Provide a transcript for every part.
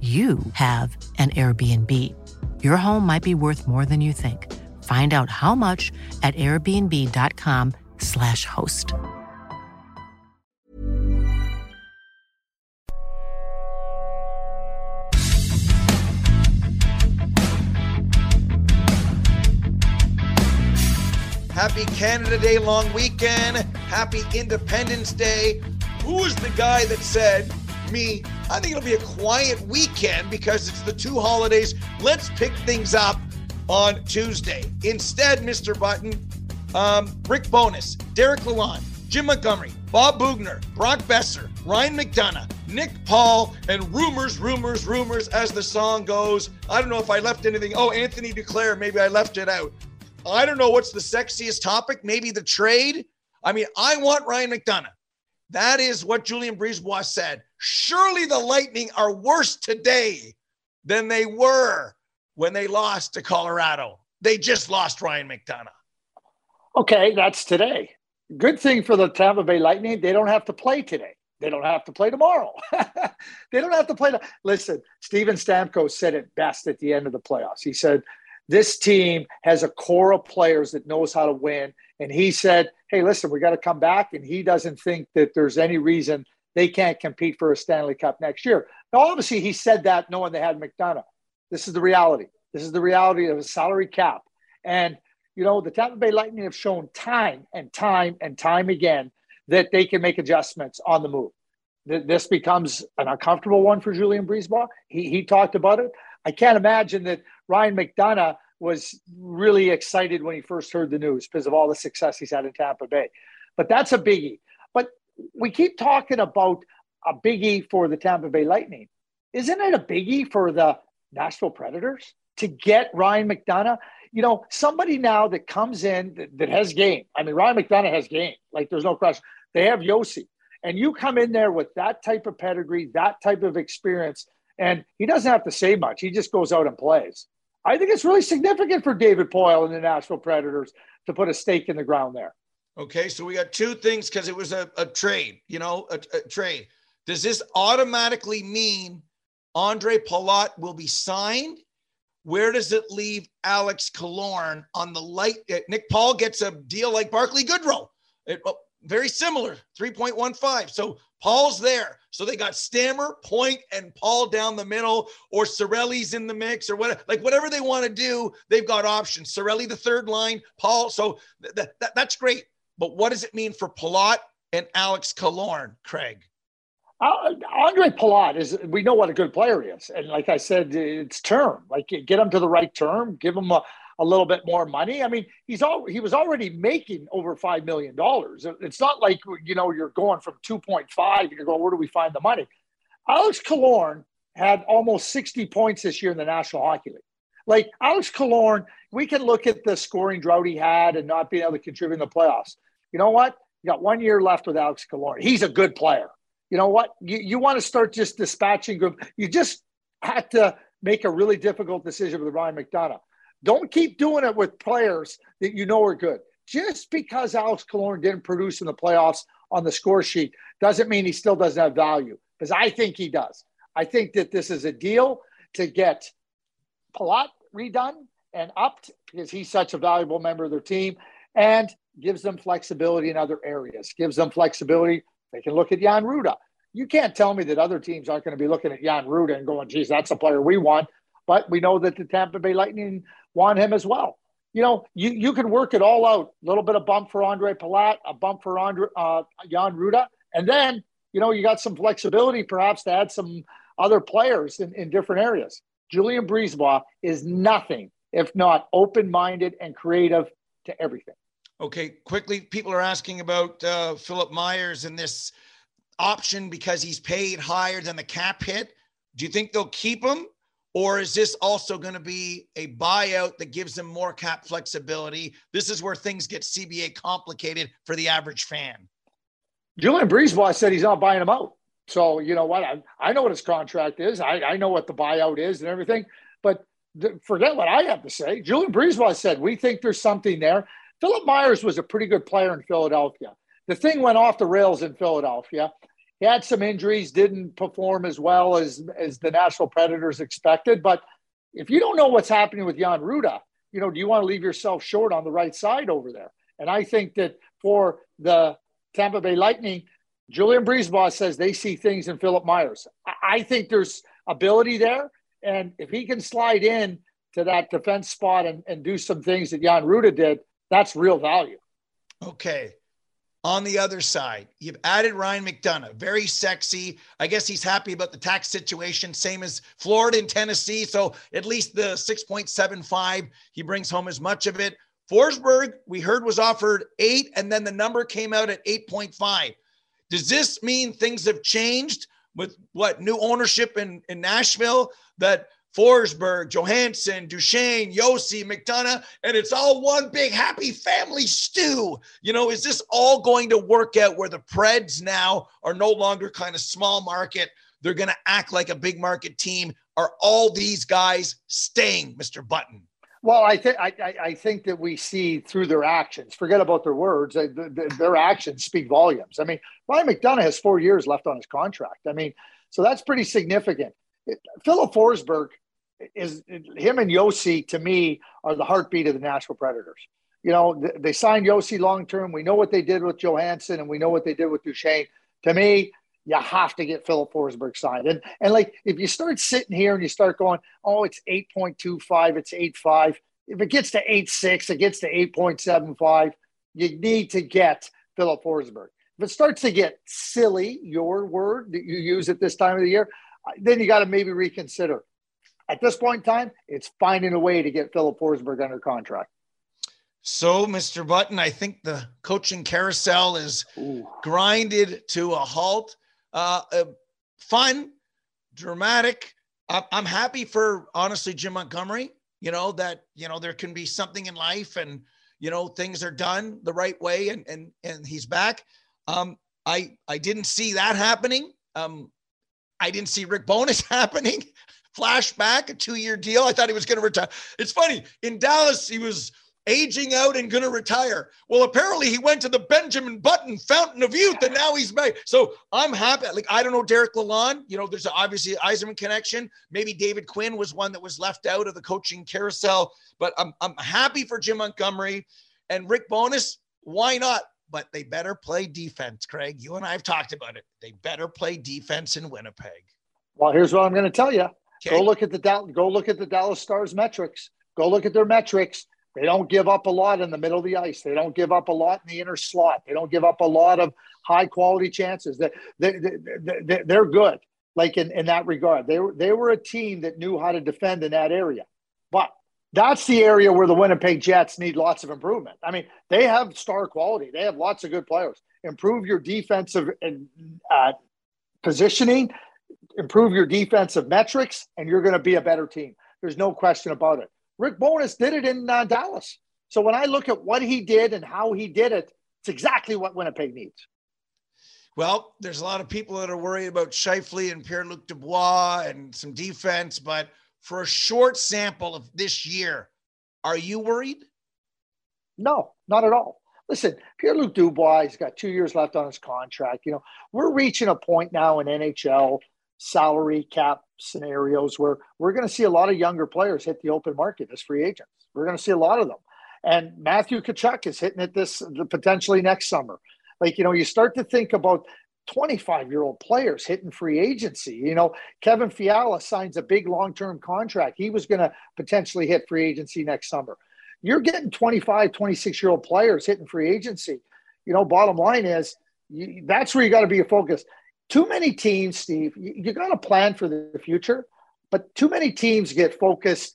you have an Airbnb. Your home might be worth more than you think. Find out how much at airbnb.com/slash host. Happy Canada Day long weekend. Happy Independence Day. Who is the guy that said, me, I think it'll be a quiet weekend because it's the two holidays. Let's pick things up on Tuesday. Instead, Mr. Button, um, Rick Bowness, Derek Lalonde, Jim Montgomery, Bob Boughner, Brock Boeser, Ryan McDonagh, Nick Paul, and rumors, rumors, rumors as the song goes. I don't know if I left anything. Oh, Anthony Duclair, maybe I left it out. I don't know what's the sexiest topic. Maybe the trade. I mean, I want Ryan McDonagh. That is what Julien BriseBois said. Surely the Lightning are worse today than they were when they lost to Colorado. They just lost Ryan McDonagh. Okay, that's today. Good thing for the Tampa Bay Lightning, they don't have to play today. They don't have to play tomorrow. they don't have to play. To- Listen, Steven Stamkos said it best at the end of the playoffs. He said, This team has a core of players that knows how to win. And he said, Hey, listen, we got to come back. And he doesn't think that there's any reason they can't compete for a Stanley Cup next year. Now, obviously, he said that knowing they had McDonagh. This is the reality. This is the reality of a salary cap. And, you know, the Tampa Bay Lightning have shown time and time and time again that they can make adjustments on the move. This becomes an uncomfortable one for Julien BriseBois. He, he talked about it. I can't imagine that Ryan McDonagh was really excited when he first heard the news because of all the success he's had in Tampa Bay. But that's a biggie. But we keep talking about a biggie for the Tampa Bay Lightning. Isn't it a biggie for the Nashville Predators to get Ryan McDonagh? You know, somebody now that comes in that, that has game. I mean, Ryan McDonagh has game. Like, there's no question. They have Josi. And you come in there with that type of pedigree, that type of experience, and he doesn't have to say much. He just goes out and plays. I think it's really significant for David Poile and the Nashville Predators to put a stake in the ground there. Okay, so we got two things because it was a, a trade, you know, a, a, trade. Does this automatically mean Andre Palat will be signed? Where does it leave Alex Killorn on the light? Uh, Nick Paul gets a deal like Barclay Goodrow. It, well, very similar, 3.15. So Paul's there. So they got Stammer, Point, and Paul down the middle, or Cirelli's in the mix, or what, like whatever they want to do, they've got options. Cirelli, the third line, Paul. So th- th- that's great. But what does it mean for Palat and Alex Killorn, Craig? Uh, Andre Palat is, we know what a good player he is. And like I said, it's term. Like get him to the right term, give him a, a little bit more money. I mean, he's all he was already making over five million dollars. It's not like you know you're going from two point five you're going, where do we find the money? Alex Killorn had almost 60 points this year in the National Hockey League. Like Alex Killorn, we can look at the scoring drought he had and not being able to contribute in the playoffs. You know what? You got one year left with Alex Killorn. He's a good player. You know what? You, you want to start just dispatching group. You just had to make a really difficult decision with Ryan McDonagh. Don't keep doing it with players that you know are good. Just because Alex Killorn didn't produce in the playoffs on the score sheet doesn't mean he still doesn't have value, because I think he does. I think that this is a deal to get Palat redone and upped because he's such a valuable member of their team and gives them flexibility in other areas, gives them flexibility. They can look at Jan Rutta. You can't tell me that other teams aren't going to be looking at Jan Rutta and going, geez, that's a player we want. But we know that the Tampa Bay Lightning want him as well. You know, you, you can work it all out. A little bit of bump for Andre Palat, a bump for Andre, uh, Jan Rutta. And then, you know, you got some flexibility perhaps to add some other players in, in different areas. Julien BriseBois is nothing if not open minded and creative to everything. Okay, quickly, people are asking about uh, Philippe Myers and this option because he's paid higher than the cap hit. Do you think they'll keep him? Or is this also going to be a buyout that gives them more cap flexibility? This is where things get CBA complicated for the average fan. Julien BriseBois said he's not buying him out. So, you know what? I, I know what his contract is. I, I know what the buyout is and everything. But forget what I have to say. Julien BriseBois said, we think there's something there. Philippe Myers was a pretty good player in Philadelphia. The thing went off the rails in Philadelphia. He had some injuries, didn't perform as well as, as the Nashville Predators expected. But if you don't know what's happening with Jan Rutta, you know, do you want to leave yourself short on the right side over there? And I think that for the Tampa Bay Lightning, Julien BriseBois says they see things in Philippe Myers. I think there's ability there. And if he can slide in to that defense spot and, and do some things that Jan Rutta did, that's real value. Okay. On the other side, you've added Ryan McDonagh, very sexy. I guess he's happy about the tax situation, same as Florida and Tennessee. So at least the 6.75, he brings home as much of it. Forsberg, we heard was offered eight, and then the number came out at 8.5. Does this mean things have changed with what new ownership in, in Nashville? that Forsberg, Johansen, Duchene, Josi, McDonagh, and it's all one big happy family stew. You know, is this all going to work out where the Preds now are no longer kind of small market? They're going to act like a big market team. Are all these guys staying, Mr. Button? Well, I think I, think that we see through their actions. Forget about their words; their actions speak volumes. I mean, Ryan McDonagh has four years left on his contract. I mean, so that's pretty significant. Filip Forsberg is him and Josi to me are the heartbeat of the Nashville Predators. You know, they signed Josi long term. We know what they did with Johansen and we know what they did with Duchene. To me, you have to get Filip Forsberg signed. And and like if you start sitting here and you start going, oh, it's 8.25, it's 8.5. If it gets to 8.6, it gets to 8.75, you need to get Filip Forsberg. If it starts to get silly, your word that you use at this time of the year, then you got to maybe reconsider. At this point in time, it's finding a way to get Filip Forsberg under contract. So, Mr. Button, I think the coaching carousel is Ooh. grinded to a halt. Uh, uh, fun, dramatic. I'm happy for honestly Jim Montgomery. You know that you know there can be something in life, and you know things are done the right way, and and and he's back. Um, I I didn't see that happening. Um, I didn't see Rick Bowness happening. Flashback, a two year deal. I thought he was going to retire. It's funny. In Dallas, he was aging out and going to retire. Well, apparently he went to the Benjamin Button Fountain of Youth and now he's back. So I'm happy. Like, I don't know Derek Lalonde. You know, there's obviously Yzerman connection. Maybe David Quinn was one that was left out of the coaching carousel, but I'm, I'm happy for Jim Montgomery and Rick Bowness. Why not? but they better play defense, Craig. You and I have talked about it. They better play defense in Winnipeg. Well, here's what I'm going to tell you. Okay. Go look at the go look at the Dallas Stars metrics. Go look at their metrics. They don't give up a lot in the middle of the ice. They don't give up a lot in the inner slot. They don't give up a lot of high quality chances. They, they, they, they're good, like in, in that regard. They were, they were a team that knew how to defend in that area. But that's the area where the Winnipeg Jets need lots of improvement. I mean, they have star quality. They have lots of good players. Improve your defensive uh, positioning, improve your defensive metrics, and you're going to be a better team. There's no question about it. Rick Bowness did it in uh, Dallas. So when I look at what he did and how he did it, it's exactly what Winnipeg needs. Well, there's a lot of people that are worried about Scheifele and Pierre Luc Dubois and some defense, but – for a short sample of this year, are you worried? No, not at all. Listen, Pierre Luc Dubois, he's got two years left on his contract. You know, we're reaching a point now in NHL salary cap scenarios where we're going to see a lot of younger players hit the open market as free agents. We're going to see a lot of them. And Matthew Tkachuk is hitting it this potentially next summer. Like, you know, you start to think about 25 year old players hitting free agency. You know, Kevin Fiala signs a big long term contract. He was going to potentially hit free agency next summer. You're getting 25, 26 year old players hitting free agency. You know, bottom line is you, that's where you got to be a focused. Too many teams, Steve, you, you got to plan for the future, but too many teams get focused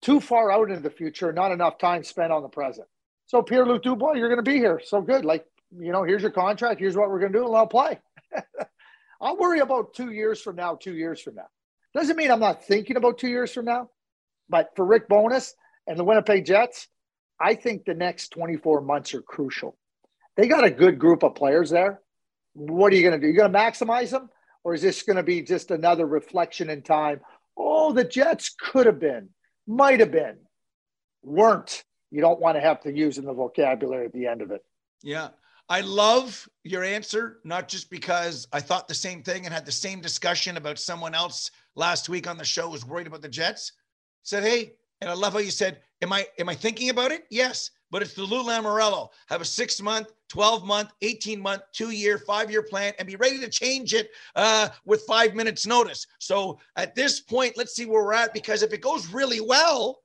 too far out into the future, not enough time spent on the present. So Pierre Luc Dubois, you're going to be here. So good. Like, you know, here's your contract. Here's what we're going to do, and I'll play. I'll worry about two years from now, two years from now. Doesn't mean I'm not thinking about two years from now. But for Rick Bowness and the Winnipeg Jets, I think the next 24 months are crucial. They got a good group of players there. What are you going to do? You're going to maximize them? Or is this going to be just another reflection in time? Oh, the Jets could have been, might have been, weren't. You don't want to have to use in the vocabulary at the end of it. Yeah. I love your answer, not just because I thought the same thing and had the same discussion about someone else last week on the show was worried about the Jets. Said, hey, and I love how you said, Am I am I thinking about it? Yes. But it's the Lou Lamoriello. Have a six month, 12 month, 18 month, two year, five year plan and be ready to change it uh, with five minutes notice. So at this point, let's see where we're at because if it goes really well,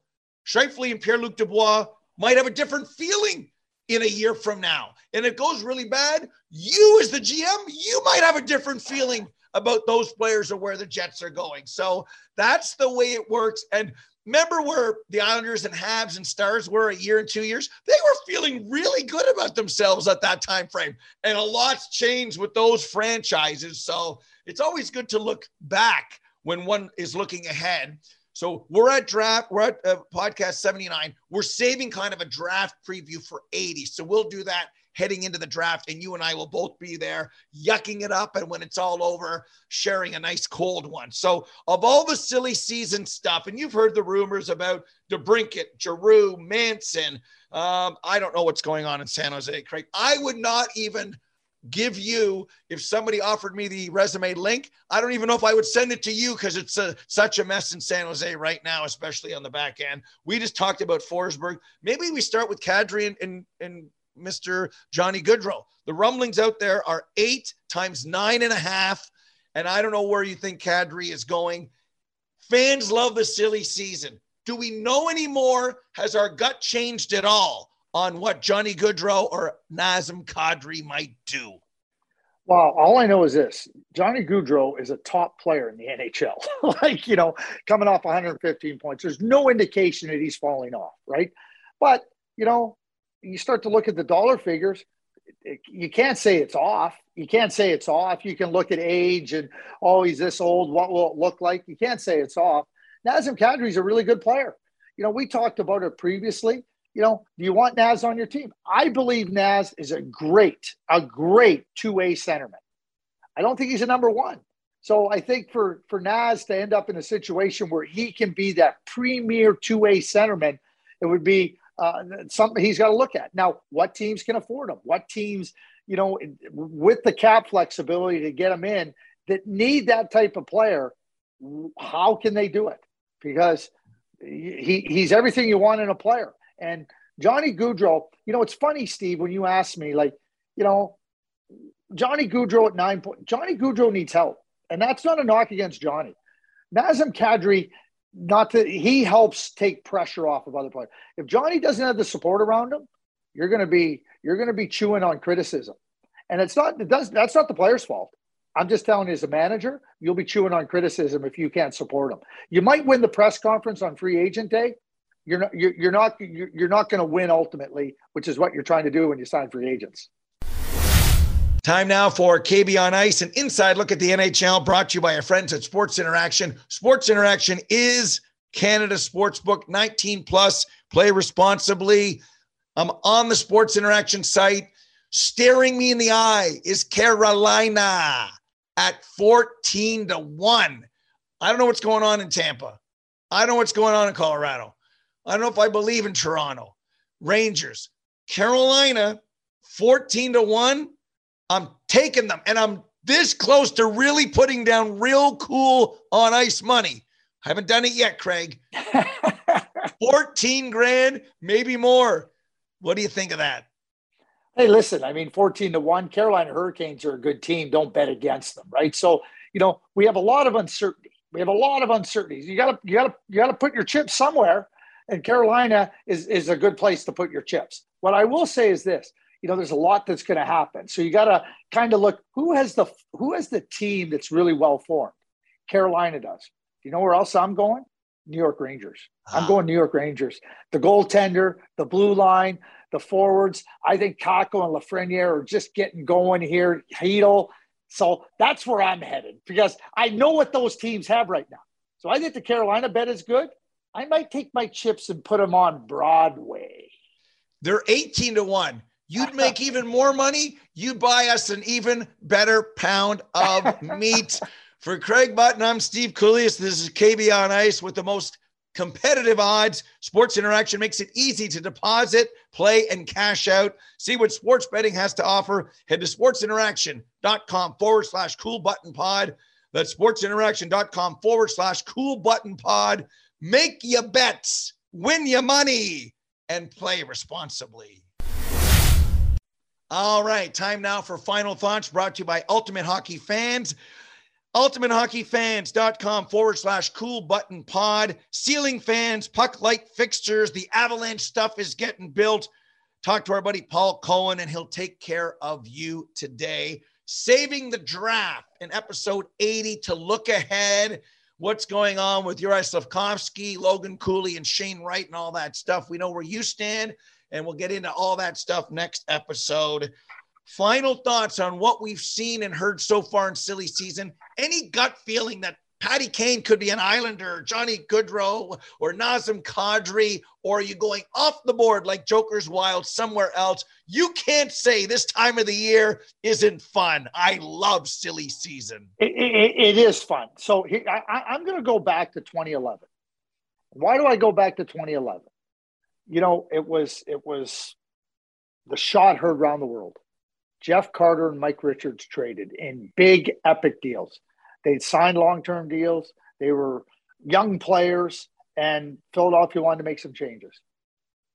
Scheifele and Pierre Luc Dubois might have a different feeling in a year from now. And if it goes really bad, you as the GM, you might have a different feeling about those players or where the Jets are going. So that's the way it works. And remember where the Islanders and Habs and Stars were a year and two years? They were feeling really good about themselves at that time frame. And a lot's changed with those franchises. So it's always good to look back when one is looking ahead. So we're at draft, we're at uh, podcast 79. We're saving kind of a draft preview for 80. So we'll do that heading into the draft, and you and I will both be there, yucking it up. And when it's all over, sharing a nice cold one. So, of all the silly season stuff, and you've heard the rumors about DeBrincat, Giroux, Manson. Um, I don't know what's going on in San Jose, Craig. I would not even give you if somebody offered me the resume link i don't even know if i would send it to you because it's a, such a mess in san jose right now especially on the back end we just talked about forsberg maybe we start with kadri and, and, and mr johnny Gaudreau. the rumblings out there are eight times nine and a half and i don't know where you think kadri is going fans love the silly season do we know anymore has our gut changed at all on what Johnny Goodrow or Nazem Kadri might do? Well, all I know is this Johnny Gaudreau is a top player in the NHL. like, you know, coming off 115 points, there's no indication that he's falling off, right? But, you know, you start to look at the dollar figures, you can't say it's off. You can't say it's off. You can look at age and, oh, he's this old. What will it look like? You can't say it's off. Nazem Kadri is a really good player. You know, we talked about it previously you know, do you want Naz on your team? I believe Naz is a great, a great two-way centerman. I don't think he's a number one. So I think for for Naz to end up in a situation where he can be that premier two-way centerman, it would be uh, something he's got to look at. Now, what teams can afford him? What teams, you know, with the cap flexibility to get him in that need that type of player? How can they do it? Because he he's everything you want in a player. And Johnny Gaudreau, you know, it's funny, Steve, when you ask me, like, you know, Johnny Gaudreau at nine point, Johnny Gaudreau needs help. And that's not a knock against Johnny. Nazem Kadri, not to, he helps take pressure off of other players. If Johnny doesn't have the support around him, you're going to be, you're going to be chewing on criticism. And it's not, it does, that's not the player's fault. I'm just telling you, as a manager, you'll be chewing on criticism if you can't support them. You might win the press conference on free agent day, you're not you're, you're not you're not going to win ultimately, which is what you're trying to do when you sign free agents. Time now for KB on Ice, an inside look at the NHL brought to you by our friends at Sports Interaction. Sports Interaction is Canada sports book 19 plus. Play responsibly. I'm on the Sports Interaction site. Staring me in the eye is Carolina at 14 to 1. I don't know what's going on in Tampa. I don't know what's going on in Colorado. I don't know if I believe in Toronto. Rangers, Carolina, 14 to 1. I'm taking them and I'm this close to really putting down real cool on ice money. I haven't done it yet, Craig. 14 grand, maybe more. What do you think of that? Hey, listen, I mean, 14 to 1, Carolina Hurricanes are a good team. Don't bet against them, right? So, you know, we have a lot of uncertainty. We have a lot of uncertainties. You gotta, you gotta, you gotta put your chips somewhere. And Carolina is is a good place to put your chips. What I will say is this: you know, there's a lot that's going to happen. So you got to kind of look who has the who has the team that's really well formed. Carolina does. You know where else I'm going? New York Rangers. I'm ah. going New York Rangers. The goaltender, the blue line, the forwards. I think Kakko and Lafreniere are just getting going here. Chytil. So that's where I'm headed because I know what those teams have right now. So I think the Carolina bet is good. I might take my chips and put them on Broadway. They're 18 to 1. You'd make even more money. You'd buy us an even better pound of meat. For Craig Button, I'm Steve Kouleas. This is KB on Ice with the most competitive odds. Sports Interaction makes it easy to deposit, play, and cash out. See what sports betting has to offer. Head to sportsinteraction.com forward slash cool button pod. That's sportsinteraction.com forward slash cool button pod. Make your bets, win your money, and play responsibly. All right, time now for final thoughts brought to you by Ultimate Hockey Fans. UltimateHockeyFans.com forward slash cool button pod. Ceiling fans, puck light fixtures, the avalanche stuff is getting built. Talk to our buddy Paul Cohen, and he'll take care of you today. Saving the draft in episode 80 to look ahead. What's going on with Uri Slafkovsky, Logan Cooley, and Shane Wright, and all that stuff. We know where you stand and we'll get into all that stuff next episode. Final thoughts on what we've seen and heard so far in silly season. Any gut feeling that Patty Kane could be an Islander, Johnny Gaudreau, or Nazem Kadri, or are you going off the board like Joker's Wild somewhere else? You can't say this time of the year isn't fun. I love silly season. it, it, it is fun. So I, I'm going to go back to 2011. Why do I go back to 2011? You know, it was it was the shot heard around the world. Jeff Carter and Mike Richards traded in big epic deals. They'd signed long-term deals. They were young players, and Philadelphia wanted to make some changes.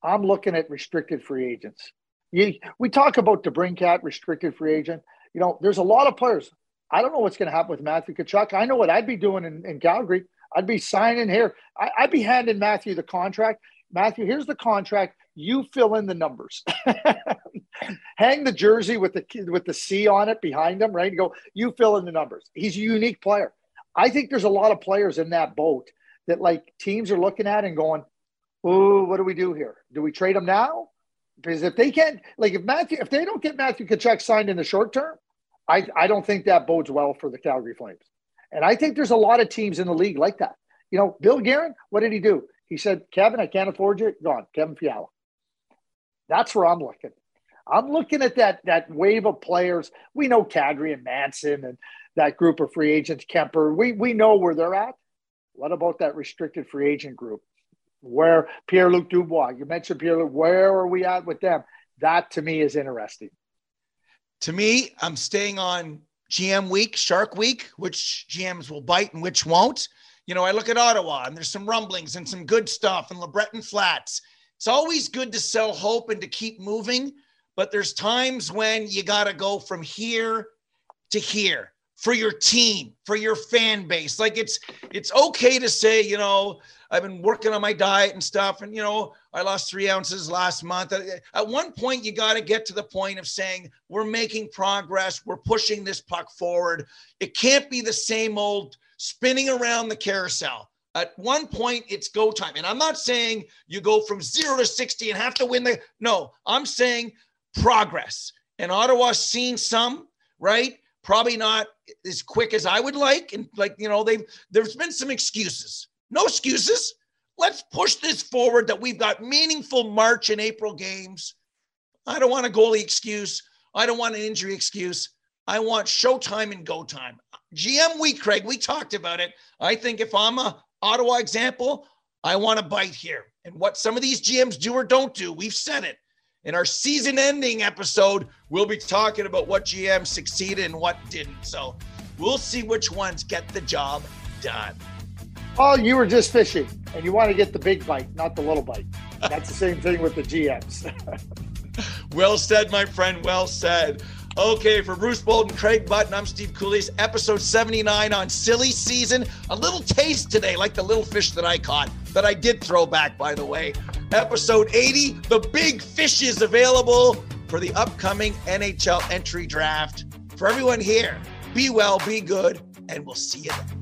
I'm looking at restricted free agents. You, we talk about DeBrincat, restricted free agent. You know, there's a lot of players. I don't know what's going to happen with Matthew Tkachuk. I know what I'd be doing in, in Calgary. I'd be signing here. I, would be handing Matthew the contract. Matthew, here's the contract. You fill in the numbers. Hang the jersey with the with the C on it behind him, right? Go, you fill in the numbers. He's a unique player. I think there's a lot of players in that boat that like teams are looking at and going, "Oh, what do we do here? Do we trade him now?" Because if they can't, like, if Matthew, if they don't get Matthew Tkachuk signed in the short term, I I don't think that bodes well for the Calgary Flames. And I think there's a lot of teams in the league like that. You know, Bill Guerin, what did he do? He said, Kevin, I can't afford you. Gone. Kevin Fiala. That's where I'm looking. I'm looking at that that wave of players. We know Kadri and Manson and that group of free agents, Kemper. We we know where they're at. What about that restricted free agent group? Where Pierre Luc Dubois, you mentioned Pierre Luc, where are we at with them? That to me is interesting. To me, I'm staying on GM week, Shark week, which GMs will bite and which won't. You know, I look at Ottawa and there's some rumblings and some good stuff and LeBreton Flats. It's always good to sell hope and to keep moving, but there's times when you got to go from here to here for your team, for your fan base. Like it's it's okay to say, you know, I've been working on my diet and stuff, and you know, I lost three ounces last month. Uh, at one point, you got to get to the point of saying we're making progress, we're pushing this puck forward. It can't be the same old spinning around the carousel. At one point, it's go time. And I'm not saying you go from zero to 60 and have to win the. No, I'm saying progress. And Ottawa's seen some, right? Probably not as quick as I would like. And like, you know, they've there's been some excuses. No excuses. Let's push this forward that we've got meaningful March and April games. I don't want a goalie excuse. I don't want an injury excuse. I want showtime and go time. GM week, Craig, we talked about it. I think if I'm a Ottawa example, I want to bite here. And what some of these GMs do or don't do, we've said it. In our season ending episode, we'll be talking about what GMs succeeded and what didn't. So we'll see which ones get the job done. Oh, you were just fishing and you want to get the big bite, not the little bite. That's the same thing with the GMs. Well said, my friend. Well said. Okay, for Bruce Bolden, Craig Button, I'm Steve Kouleas. Episode 79 on silly season. A little taste today, like the little fish that I caught, that I did throw back, by the way. Episode 80, the big fish is available for the upcoming NHL entry draft. For everyone here, be well, be good, and we'll see you then.